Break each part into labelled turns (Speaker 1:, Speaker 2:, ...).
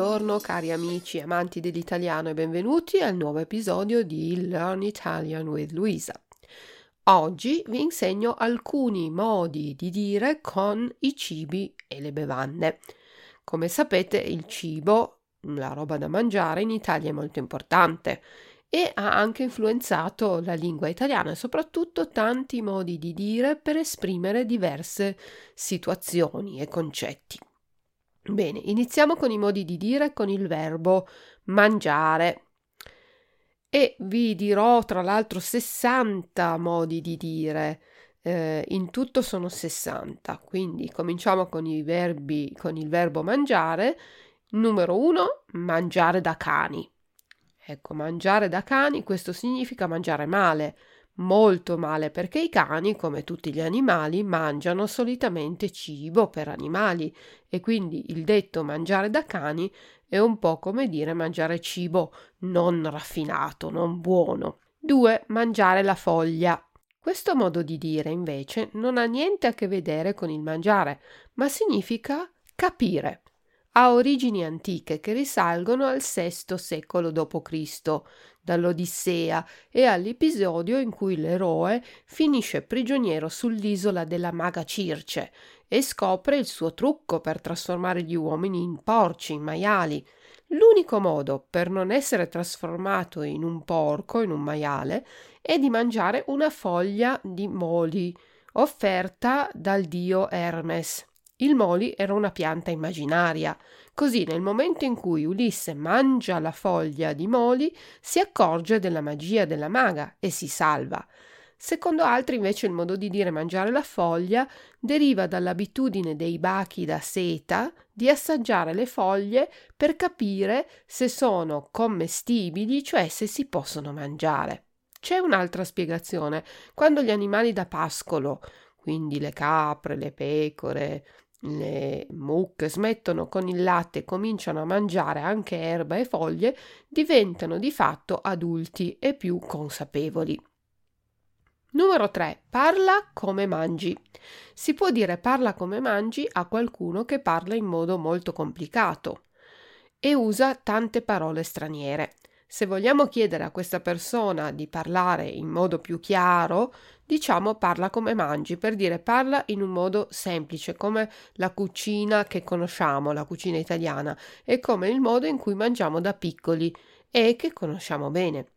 Speaker 1: Buongiorno cari amici amanti dell'italiano e benvenuti al nuovo episodio di Learn Italian with Luisa. Oggi vi insegno alcuni modi di dire con i cibi e le bevande. Come sapete il cibo, la roba da mangiare in Italia è molto importante e ha anche influenzato la lingua italiana e soprattutto tanti modi di dire per esprimere diverse situazioni e concetti. Bene, iniziamo con i modi di dire con il verbo mangiare. E vi dirò tra l'altro 60 modi di dire. Eh, in tutto sono 60, quindi cominciamo con i verbi con il verbo mangiare. Numero 1, mangiare da cani. Ecco, mangiare da cani, questo significa mangiare male, molto male perché i cani, come tutti gli animali, mangiano solitamente cibo per animali e quindi il detto mangiare da cani è un po' come dire mangiare cibo non raffinato, non buono. 2. Mangiare la foglia. Questo modo di dire invece non ha niente a che vedere con il mangiare, ma significa capire ha origini antiche che risalgono al VI secolo d.C., dall'Odissea e all'episodio in cui l'eroe finisce prigioniero sull'isola della maga Circe e scopre il suo trucco per trasformare gli uomini in porci, in maiali. L'unico modo per non essere trasformato in un porco, in un maiale, è di mangiare una foglia di moli offerta dal dio Hermes. Il moli era una pianta immaginaria. Così nel momento in cui Ulisse mangia la foglia di moli, si accorge della magia della maga e si salva. Secondo altri invece il modo di dire mangiare la foglia deriva dall'abitudine dei bachi da seta di assaggiare le foglie per capire se sono commestibili, cioè se si possono mangiare. C'è un'altra spiegazione. Quando gli animali da pascolo, quindi le capre, le pecore, le mucche smettono con il latte e cominciano a mangiare anche erba e foglie, diventano di fatto adulti e più consapevoli. Numero 3. Parla come mangi. Si può dire parla come mangi a qualcuno che parla in modo molto complicato e usa tante parole straniere. Se vogliamo chiedere a questa persona di parlare in modo più chiaro, diciamo parla come mangi, per dire parla in un modo semplice, come la cucina che conosciamo, la cucina italiana, e come il modo in cui mangiamo da piccoli e che conosciamo bene.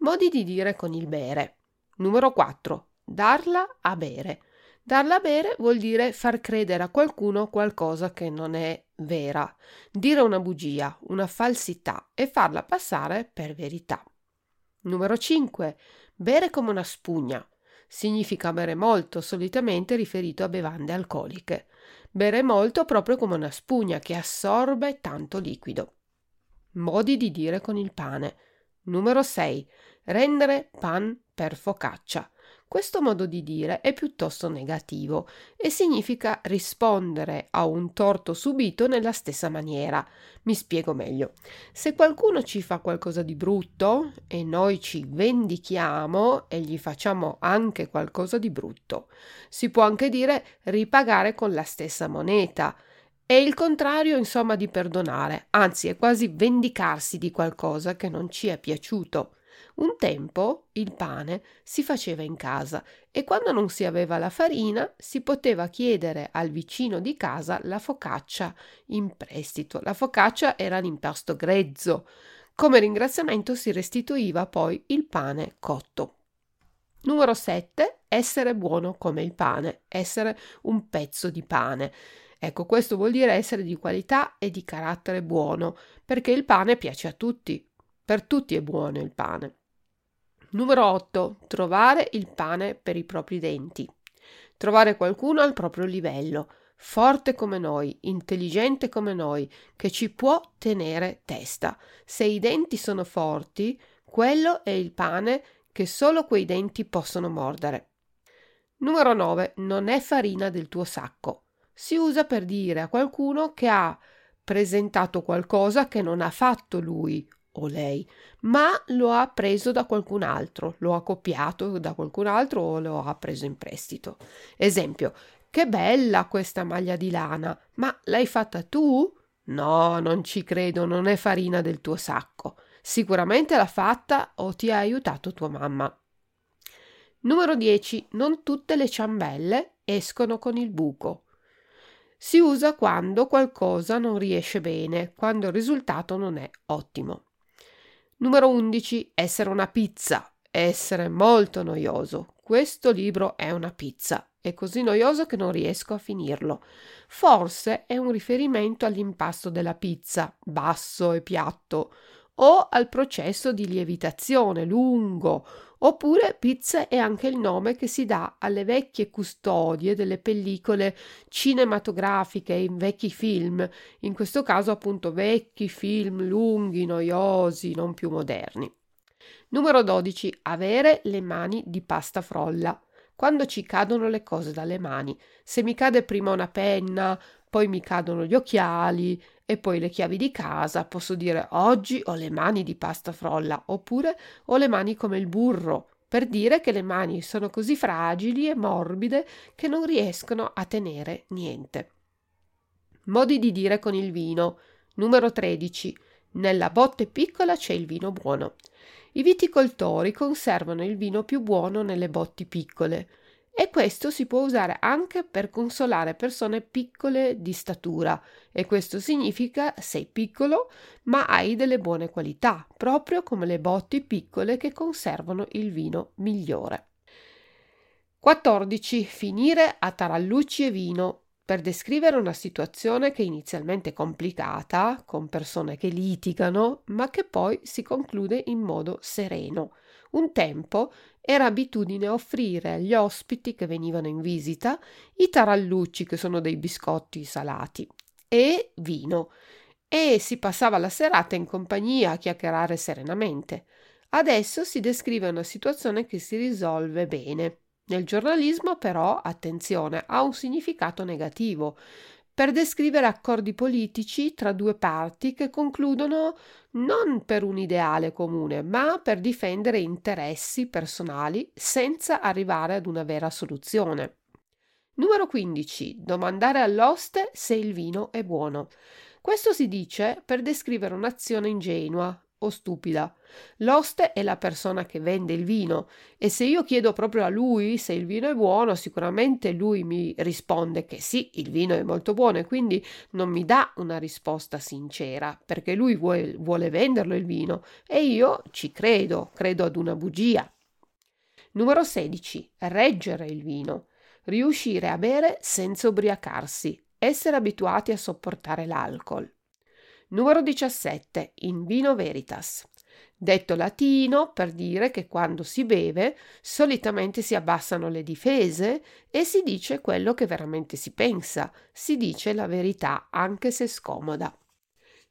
Speaker 1: Modi di dire con il bere. Numero 4. Darla a bere. Darla a bere vuol dire far credere a qualcuno qualcosa che non è vera, dire una bugia, una falsità e farla passare per verità. Numero 5. Bere come una spugna. Significa bere molto, solitamente riferito a bevande alcoliche. Bere molto proprio come una spugna che assorbe tanto liquido. Modi di dire con il pane. Numero 6. Rendere pan per focaccia. Questo modo di dire è piuttosto negativo e significa rispondere a un torto subito nella stessa maniera. Mi spiego meglio. Se qualcuno ci fa qualcosa di brutto e noi ci vendichiamo e gli facciamo anche qualcosa di brutto, si può anche dire ripagare con la stessa moneta. È il contrario, insomma, di perdonare, anzi è quasi vendicarsi di qualcosa che non ci è piaciuto. Un tempo il pane si faceva in casa e quando non si aveva la farina si poteva chiedere al vicino di casa la focaccia in prestito. La focaccia era l'impasto grezzo. Come ringraziamento si restituiva poi il pane cotto. Numero 7. Essere buono come il pane, essere un pezzo di pane. Ecco, questo vuol dire essere di qualità e di carattere buono, perché il pane piace a tutti. Per tutti è buono il pane. Numero 8. Trovare il pane per i propri denti. Trovare qualcuno al proprio livello, forte come noi, intelligente come noi, che ci può tenere testa. Se i denti sono forti, quello è il pane che solo quei denti possono mordere. Numero 9. Non è farina del tuo sacco. Si usa per dire a qualcuno che ha presentato qualcosa che non ha fatto lui o lei, ma lo ha preso da qualcun altro, lo ha copiato da qualcun altro o lo ha preso in prestito. Esempio, che bella questa maglia di lana, ma l'hai fatta tu? No, non ci credo, non è farina del tuo sacco. Sicuramente l'ha fatta o ti ha aiutato tua mamma. Numero 10. Non tutte le ciambelle escono con il buco. Si usa quando qualcosa non riesce bene, quando il risultato non è ottimo. Numero 11. Essere una pizza. Essere molto noioso. Questo libro è una pizza. È così noioso che non riesco a finirlo. Forse è un riferimento all'impasto della pizza, basso e piatto, o al processo di lievitazione lungo, oppure pizza è anche il nome che si dà alle vecchie custodie delle pellicole cinematografiche in vecchi film, in questo caso appunto vecchi film lunghi, noiosi, non più moderni. Numero 12. Avere le mani di pasta frolla quando ci cadono le cose dalle mani. Se mi cade prima una penna, poi mi cadono gli occhiali e poi le chiavi di casa, posso dire oggi ho le mani di pasta frolla oppure ho le mani come il burro, per dire che le mani sono così fragili e morbide che non riescono a tenere niente. Modi di dire con il vino. Numero 13. Nella botte piccola c'è il vino buono. I viticoltori conservano il vino più buono nelle botti piccole e questo si può usare anche per consolare persone piccole di statura e questo significa sei piccolo ma hai delle buone qualità, proprio come le botti piccole che conservano il vino migliore. 14. Finire a tarallucci e vino per descrivere una situazione che è inizialmente complicata, con persone che litigano, ma che poi si conclude in modo sereno. Un tempo era abitudine offrire agli ospiti che venivano in visita i tarallucci, che sono dei biscotti salati, e vino, e si passava la serata in compagnia a chiacchierare serenamente. Adesso si descrive una situazione che si risolve bene. Nel giornalismo però, attenzione, ha un significato negativo per descrivere accordi politici tra due parti che concludono non per un ideale comune, ma per difendere interessi personali senza arrivare ad una vera soluzione. Numero 15. Domandare all'oste se il vino è buono. Questo si dice per descrivere un'azione ingenua, o stupida. L'oste è la persona che vende il vino e se io chiedo proprio a lui se il vino è buono, sicuramente lui mi risponde che sì, il vino è molto buono e quindi non mi dà una risposta sincera perché lui vuole, vuole venderlo il vino e io ci credo, credo ad una bugia. Numero 16. Reggere il vino. Riuscire a bere senza ubriacarsi. Essere abituati a sopportare l'alcol. Numero 17. In vino veritas. Detto latino per dire che quando si beve solitamente si abbassano le difese e si dice quello che veramente si pensa, si dice la verità anche se scomoda.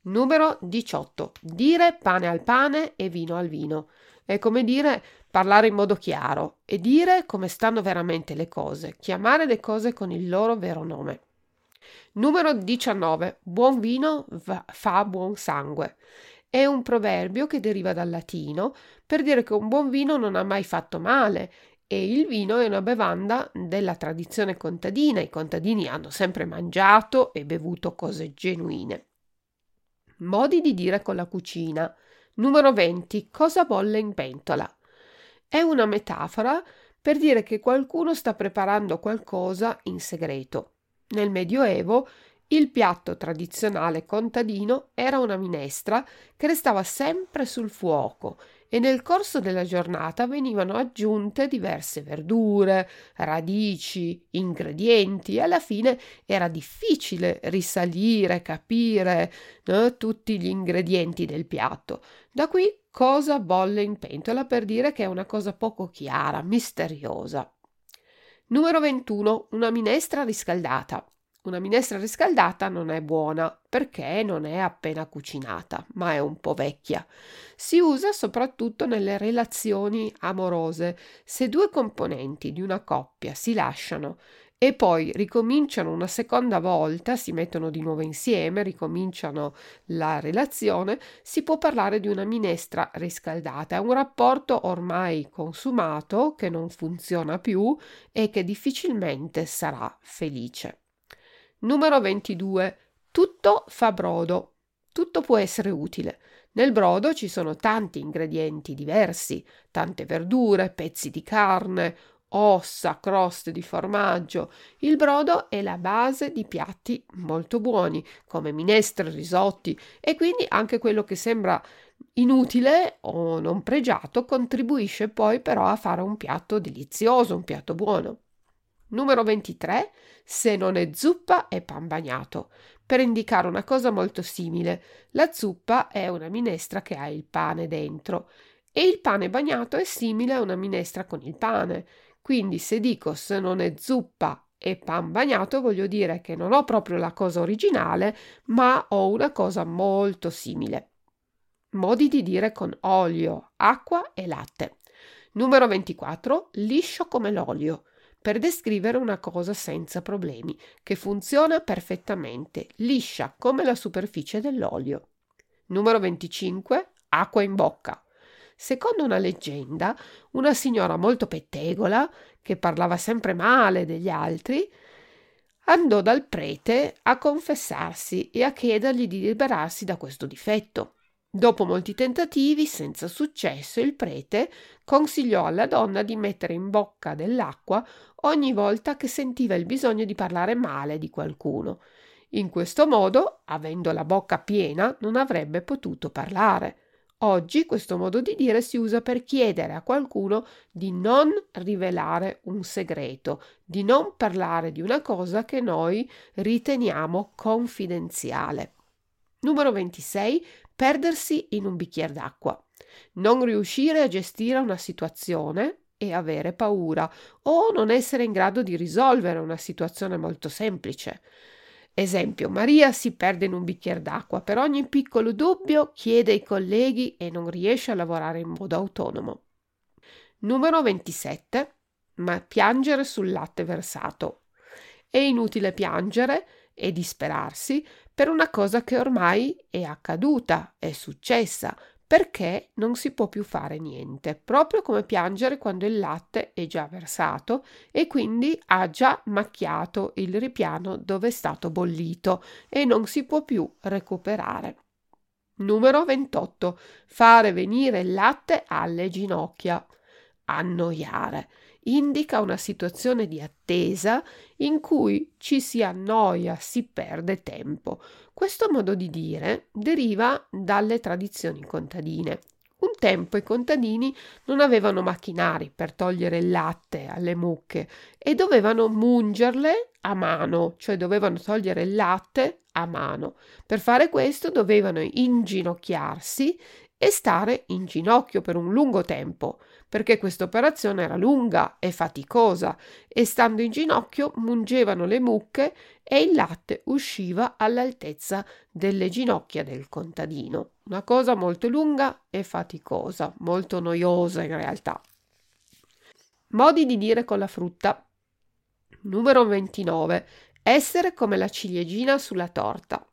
Speaker 1: Numero 18. Dire pane al pane e vino al vino. È come dire parlare in modo chiaro e dire come stanno veramente le cose, chiamare le cose con il loro vero nome. Numero 19. Buon vino fa buon sangue. È un proverbio che deriva dal latino per dire che un buon vino non ha mai fatto male e il vino è una bevanda della tradizione contadina. I contadini hanno sempre mangiato e bevuto cose genuine. Modi di dire con la cucina. Numero 20. Cosa bolle in pentola? È una metafora per dire che qualcuno sta preparando qualcosa in segreto. Nel Medioevo il piatto tradizionale contadino era una minestra che restava sempre sul fuoco e nel corso della giornata venivano aggiunte diverse verdure, radici, ingredienti e alla fine era difficile risalire, capire eh, tutti gli ingredienti del piatto. Da qui cosa bolle in pentola per dire che è una cosa poco chiara, misteriosa. Numero 21. Una minestra riscaldata. Una minestra riscaldata non è buona perché non è appena cucinata, ma è un po' vecchia. Si usa soprattutto nelle relazioni amorose. Se due componenti di una coppia si lasciano e poi ricominciano una seconda volta, si mettono di nuovo insieme, ricominciano la relazione, si può parlare di una minestra riscaldata. È un rapporto ormai consumato che non funziona più e che difficilmente sarà felice. Numero 22. Tutto fa brodo, tutto può essere utile. Nel brodo ci sono tanti ingredienti diversi, tante verdure, pezzi di carne, ossa, croste di formaggio. Il brodo è la base di piatti molto buoni, come minestre, risotti, e quindi anche quello che sembra inutile o non pregiato contribuisce poi però a fare un piatto delizioso, un piatto buono. Numero 23. Se non è zuppa è pan bagnato. Per indicare una cosa molto simile, la zuppa è una minestra che ha il pane dentro e il pane bagnato è simile a una minestra con il pane. Quindi se dico se non è zuppa e pan bagnato voglio dire che non ho proprio la cosa originale, ma ho una cosa molto simile. Modi di dire con olio, acqua e latte. Numero 24. Liscio come l'olio. Per descrivere una cosa senza problemi, che funziona perfettamente, liscia come la superficie dell'olio. Numero 25. Acqua in bocca. Secondo una leggenda, una signora molto pettegola, che parlava sempre male degli altri, andò dal prete a confessarsi e a chiedergli di liberarsi da questo difetto. Dopo molti tentativi, senza successo, il prete consigliò alla donna di mettere in bocca dell'acqua ogni volta che sentiva il bisogno di parlare male di qualcuno. In questo modo, avendo la bocca piena, non avrebbe potuto parlare. Oggi questo modo di dire si usa per chiedere a qualcuno di non rivelare un segreto, di non parlare di una cosa che noi riteniamo confidenziale. Numero 26. Perdersi in un bicchiere d'acqua. Non riuscire a gestire una situazione e avere paura o non essere in grado di risolvere una situazione molto semplice. Esempio, Maria si perde in un bicchiere d'acqua, per ogni piccolo dubbio chiede ai colleghi e non riesce a lavorare in modo autonomo. Numero 27. Ma piangere sul latte versato. È inutile piangere e disperarsi per una cosa che ormai è accaduta, è successa, perché non si può più fare niente, proprio come piangere quando il latte è già versato e quindi ha già macchiato il ripiano dove è stato bollito e non si può più recuperare. Numero 28. Fare venire il latte alle ginocchia. Annoiare indica una situazione di attesa in cui ci si annoia, si perde tempo. Questo modo di dire deriva dalle tradizioni contadine. Un tempo i contadini non avevano macchinari per togliere il latte alle mucche e dovevano mungerle a mano, cioè dovevano togliere il latte a mano. Per fare questo dovevano inginocchiarsi e stare in ginocchio per un lungo tempo, perché questa operazione era lunga e faticosa e stando in ginocchio mungevano le mucche e il latte usciva all'altezza delle ginocchia del contadino. Una cosa molto lunga e faticosa, molto noiosa in realtà. Modi di dire con la frutta. Numero 29. Essere come la ciliegina sulla torta.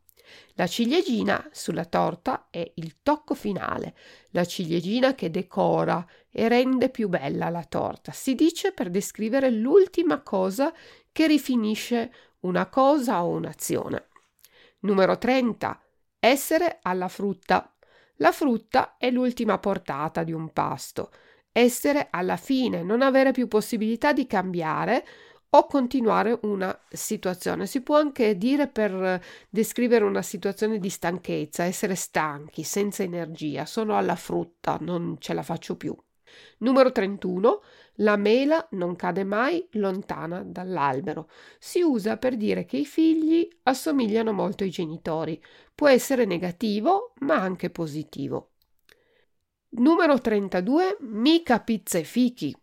Speaker 1: La ciliegina sulla torta è il tocco finale, la ciliegina che decora e rende più bella la torta. Si dice per descrivere l'ultima cosa che rifinisce una cosa o un'azione. Numero 30. Essere alla frutta. La frutta è l'ultima portata di un pasto. Essere alla fine, non avere più possibilità di cambiare o continuare una situazione. Si può anche dire per descrivere una situazione di stanchezza, essere stanchi, senza energia, sono alla frutta, non ce la faccio più. Numero 31. La mela non cade mai lontana dall'albero. Si usa per dire che i figli assomigliano molto ai genitori. Può essere negativo, ma anche positivo. Numero 32. Mica pizza e fichi.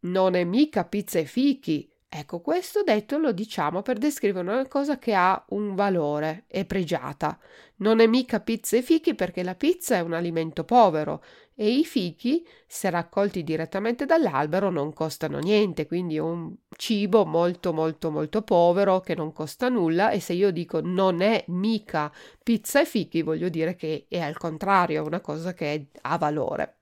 Speaker 1: Non è mica pizza e fichi, Ecco, questo detto lo diciamo per descrivere una cosa che ha un valore, è pregiata. Non è mica pizza e fichi perché la pizza è un alimento povero e i fichi, se raccolti direttamente dall'albero, non costano niente, quindi è un cibo molto molto molto povero che non costa nulla e se io dico non è mica pizza e fichi, voglio dire che è al contrario, è una cosa che ha valore.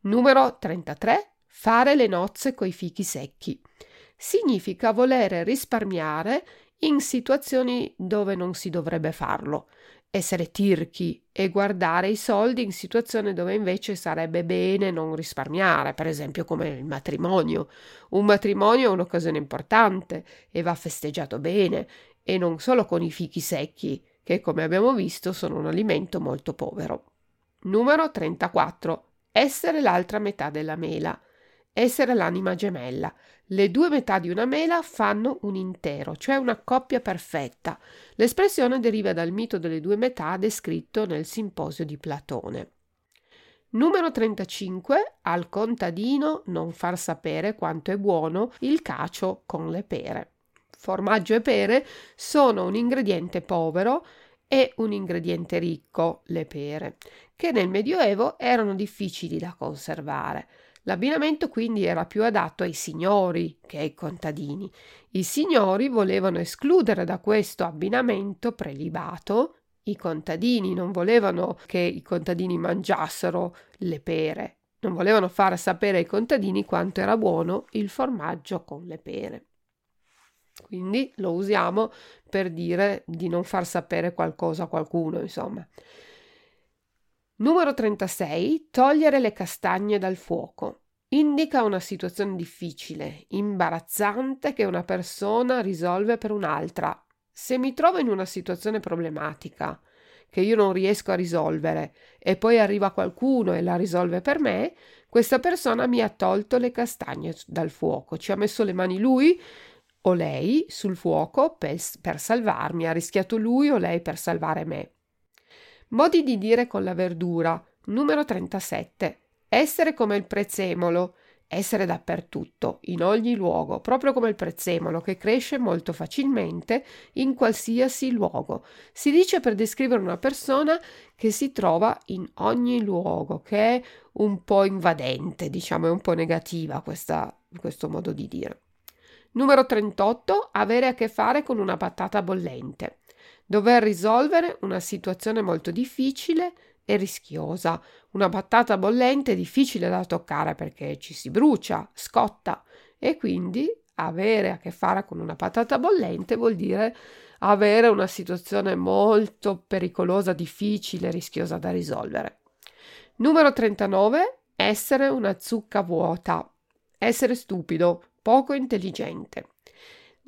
Speaker 1: Numero 33. Fare le nozze coi fichi secchi significa volere risparmiare in situazioni dove non si dovrebbe farlo essere tirchi e guardare i soldi in situazioni dove invece sarebbe bene non risparmiare, per esempio come il matrimonio. Un matrimonio è un'occasione importante e va festeggiato bene e non solo con i fichi secchi, che come abbiamo visto sono un alimento molto povero. Numero 34. Essere l'altra metà della mela. Essere l'anima gemella. Le due metà di una mela fanno un intero, cioè una coppia perfetta. L'espressione deriva dal mito delle due metà descritto nel simposio di Platone. Numero 35. Al contadino non far sapere quanto è buono il cacio con le pere. Formaggio e pere sono un ingrediente povero e un ingrediente ricco, le pere, che nel Medioevo erano difficili da conservare. L'abbinamento quindi era più adatto ai signori che ai contadini. I signori volevano escludere da questo abbinamento prelibato i contadini, non volevano che i contadini mangiassero le pere, non volevano far sapere ai contadini quanto era buono il formaggio con le pere. Quindi lo usiamo per dire di non far sapere qualcosa a qualcuno, insomma. Numero 36. Togliere le castagne dal fuoco. Indica una situazione difficile, imbarazzante che una persona risolve per un'altra. Se mi trovo in una situazione problematica che io non riesco a risolvere e poi arriva qualcuno e la risolve per me, questa persona mi ha tolto le castagne dal fuoco, ci ha messo le mani lui o lei sul fuoco per, per salvarmi, ha rischiato lui o lei per salvare me. Modi di dire con la verdura. Numero 37. Essere come il prezzemolo. Essere dappertutto, in ogni luogo, proprio come il prezzemolo che cresce molto facilmente in qualsiasi luogo. Si dice per descrivere una persona che si trova in ogni luogo, che è un po' invadente, diciamo, è un po' negativa questa, questo modo di dire. Numero 38. Avere a che fare con una patata bollente. Dover risolvere una situazione molto difficile e rischiosa. Una patata bollente difficile da toccare perché ci si brucia, scotta e quindi avere a che fare con una patata bollente vuol dire avere una situazione molto pericolosa, difficile, rischiosa da risolvere. Numero 39. Essere una zucca vuota. Essere stupido, poco intelligente.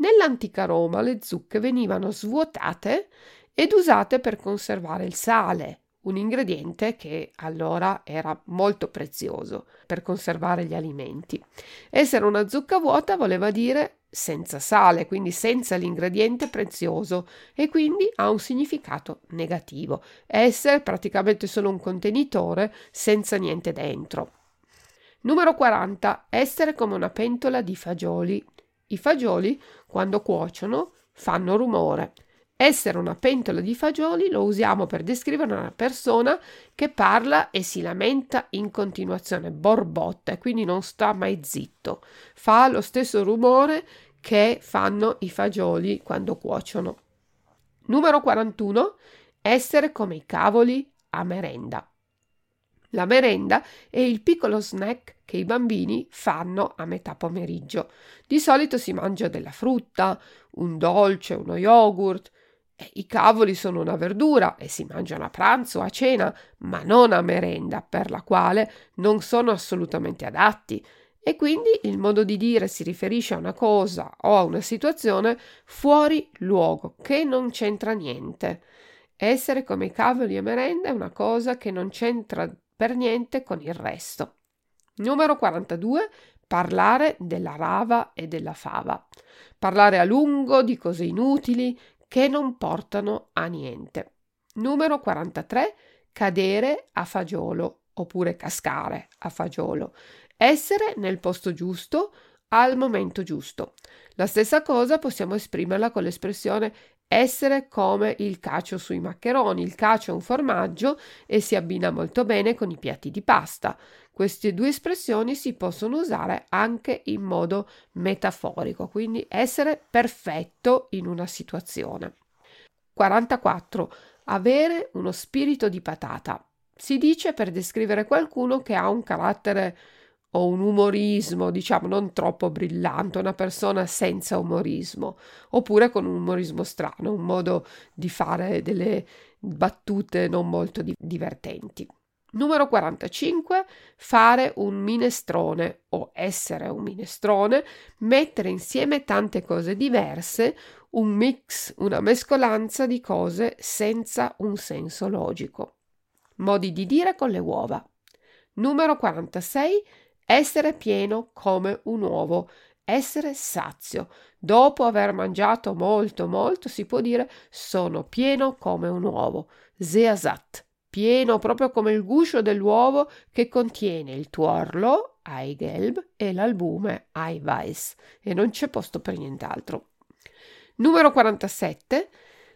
Speaker 1: Nell'antica Roma le zucche venivano svuotate ed usate per conservare il sale, un ingrediente che allora era molto prezioso per conservare gli alimenti. Essere una zucca vuota voleva dire senza sale, quindi senza l'ingrediente prezioso e quindi ha un significato negativo. Essere praticamente solo un contenitore senza niente dentro. Numero 40. Essere come una pentola di fagioli. I fagioli, quando cuociono, fanno rumore. Essere una pentola di fagioli lo usiamo per descrivere una persona che parla e si lamenta in continuazione, borbotta e quindi non sta mai zitto. Fa lo stesso rumore che fanno i fagioli quando cuociono. Numero 41. Essere come i cavoli a merenda. La merenda è il piccolo snack che i bambini fanno a metà pomeriggio. Di solito si mangia della frutta, un dolce, uno yogurt. I cavoli sono una verdura e si mangiano a pranzo, o a cena, ma non a merenda, per la quale non sono assolutamente adatti. E quindi il modo di dire si riferisce a una cosa o a una situazione fuori luogo, che non c'entra niente. Essere come i cavoli a merenda è una cosa che non c'entra per niente con il resto. Numero 42. Parlare della rava e della fava. Parlare a lungo di cose inutili che non portano a niente. Numero 43. Cadere a fagiolo oppure cascare a fagiolo. Essere nel posto giusto al momento giusto. La stessa cosa possiamo esprimerla con l'espressione essere come il cacio sui maccheroni. Il cacio è un formaggio e si abbina molto bene con i piatti di pasta. Queste due espressioni si possono usare anche in modo metaforico, quindi essere perfetto in una situazione. 44. Avere uno spirito di patata. Si dice per descrivere qualcuno che ha un carattere o un umorismo, diciamo, non troppo brillante, una persona senza umorismo, oppure con un umorismo strano, un modo di fare delle battute non molto di- divertenti. Numero 45. Fare un minestrone o essere un minestrone, mettere insieme tante cose diverse, un mix, una mescolanza di cose senza un senso logico. Modi di dire con le uova. Numero 46. Essere pieno come un uovo, essere sazio. Dopo aver mangiato molto molto si può dire sono pieno come un uovo. Zeazat pieno proprio come il guscio dell'uovo che contiene il tuorlo, Eigelb, e l'albume, Eiweiß, e non c'è posto per nient'altro. Numero 47.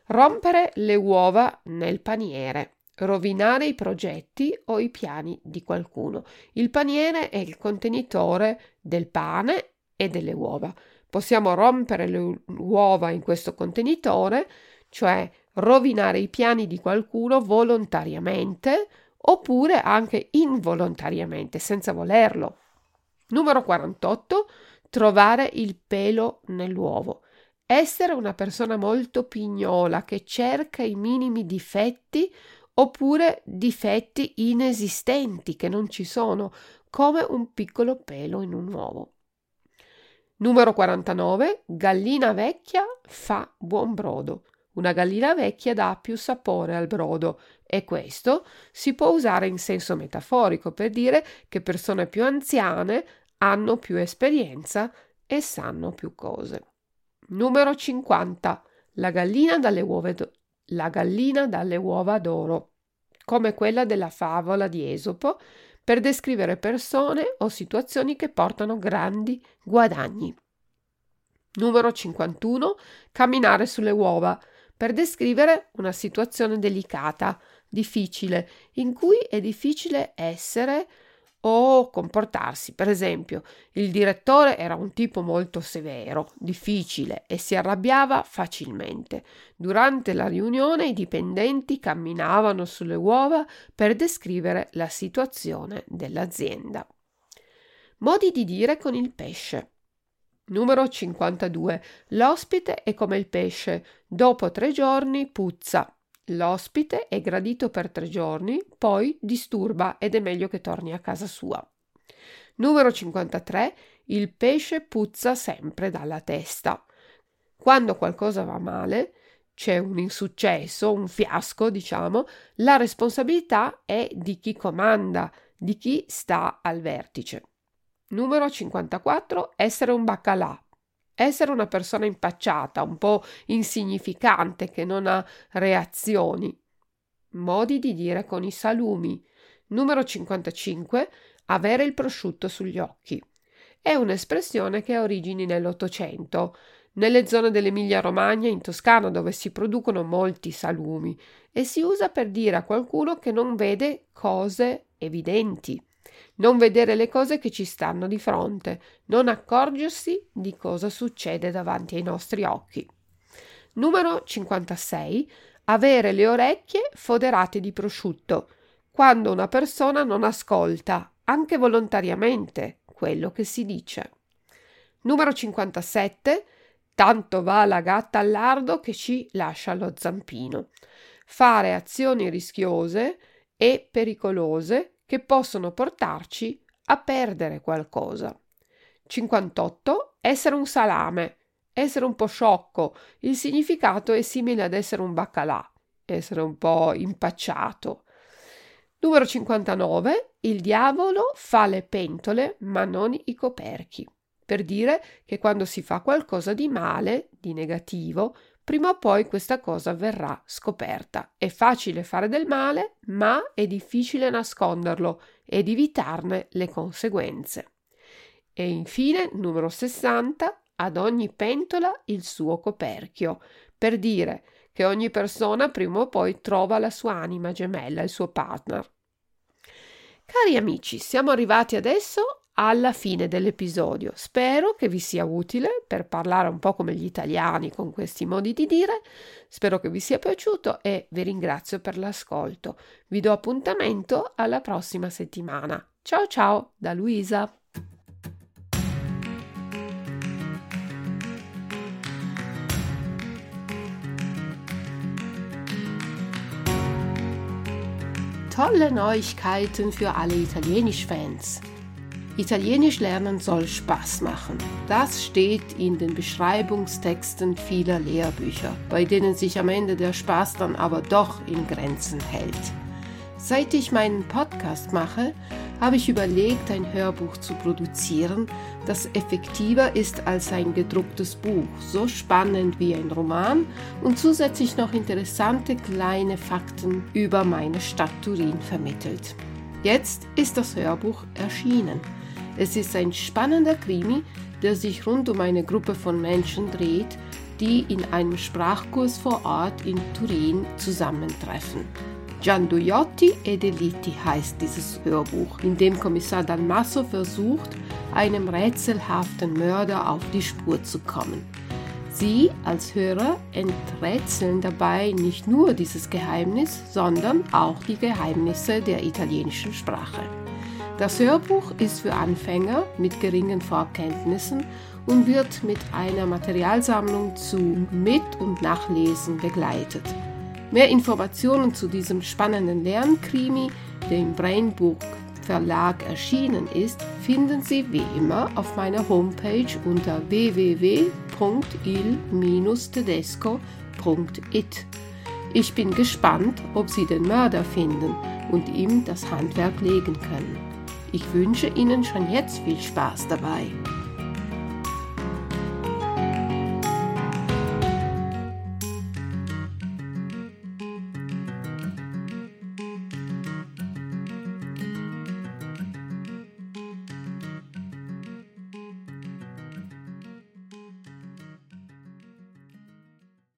Speaker 1: Rompere le uova nel paniere. Rovinare i progetti o i piani di qualcuno. Il paniere è il contenitore del pane e delle uova. Possiamo rompere le uova in questo contenitore, cioè rovinare i piani di qualcuno volontariamente oppure anche involontariamente, senza volerlo. Numero 48. Trovare il pelo nell'uovo. Essere una persona molto pignola che cerca i minimi difetti oppure difetti inesistenti che non ci sono, come un piccolo pelo in un uovo. Numero 49. Gallina vecchia fa buon brodo. Una gallina vecchia dà più sapore al brodo e questo si può usare in senso metaforico per dire che persone più anziane hanno più esperienza e sanno più cose. Numero 50. La gallina dalle uova, la gallina dalle uova d'oro, come quella della favola di Esopo, per descrivere persone o situazioni che portano grandi guadagni. Numero 51. Camminare sulle uova per descrivere una situazione delicata, difficile, in cui è difficile essere o comportarsi. Per esempio, il direttore era un tipo molto severo, difficile e si arrabbiava facilmente. Durante la riunione i dipendenti camminavano sulle uova per descrivere la situazione dell'azienda. Modi di dire con il pesce. Numero 52. L'ospite è come il pesce, dopo tre giorni puzza. L'ospite è gradito per tre giorni, poi disturba ed è meglio che torni a casa sua. Numero 53. Il pesce puzza sempre dalla testa. Quando qualcosa va male, c'è un insuccesso, un fiasco, diciamo, la responsabilità è di chi comanda, di chi sta al vertice. Numero 54. Essere un baccalà. Essere una persona impacciata, un po' insignificante, che non ha reazioni. Modi di dire con i salumi. Numero 55. Avere il prosciutto sugli occhi. È un'espressione che ha origini nell'Ottocento, nelle zone dell'Emilia-Romagna in Toscana dove si producono molti salumi e si usa per dire a qualcuno che non vede cose evidenti non vedere le cose che ci stanno di fronte, non accorgersi di cosa succede davanti ai nostri occhi. Numero 56. Avere le orecchie foderate di prosciutto, quando una persona non ascolta, anche volontariamente, quello che si dice. Numero 57. Tanto va la gatta al lardo che ci lascia lo zampino. Fare azioni rischiose e pericolose che possono portarci a perdere qualcosa. 58. Essere un salame, essere un po' sciocco. Il significato è simile ad essere un baccalà, essere un po' impacciato. Numero 59. Il diavolo fa le pentole ma non i coperchi. Per dire che quando si fa qualcosa di male, di negativo, prima o poi questa cosa verrà scoperta. È facile fare del male, ma è difficile nasconderlo ed evitarne le conseguenze. E infine, numero 60, ad ogni pentola il suo coperchio, per dire che ogni persona prima o poi trova la sua anima gemella, il suo partner. Cari amici, siamo arrivati adesso alla fine dell'episodio. Spero che vi sia utile per parlare un po' come gli italiani con questi modi di dire. Spero che vi sia piaciuto e vi ringrazio per l'ascolto. Vi do appuntamento alla prossima settimana. Ciao ciao da Luisa. Tolle Neuigkeiten für alle Italienisch-Fans. Italienisch lernen soll Spaß machen. Das steht in den Beschreibungstexten vieler Lehrbücher, bei denen sich am Ende der Spaß dann aber doch in Grenzen hält. Seit ich meinen Podcast mache, habe ich überlegt, ein Hörbuch zu produzieren, das effektiver ist als ein gedrucktes Buch, so spannend wie ein Roman und zusätzlich noch interessante kleine Fakten über meine Stadt Turin vermittelt. Jetzt ist das Hörbuch erschienen. Es ist ein spannender Krimi, der sich rund um eine Gruppe von Menschen dreht, die in einem Sprachkurs vor Ort in Turin zusammentreffen. Gianduiotti e Deliti heißt dieses Hörbuch, in dem Kommissar Dalmasso versucht, einem rätselhaften Mörder auf die Spur zu kommen. Sie als Hörer enträtseln dabei nicht nur dieses Geheimnis, sondern auch die Geheimnisse der italienischen Sprache. Das Hörbuch ist für Anfänger mit geringen Vorkenntnissen und wird mit einer Materialsammlung zum Mit- und Nachlesen begleitet. Mehr Informationen zu diesem spannenden Lernkrimi, der im Brainbook Verlag erschienen ist, finden Sie wie immer auf meiner Homepage unter www.il-tedesco.it. Ich bin gespannt, ob Sie den Mörder finden und ihm das Handwerk legen können. Ich wünsche Ihnen schon jetzt viel Spaß dabei.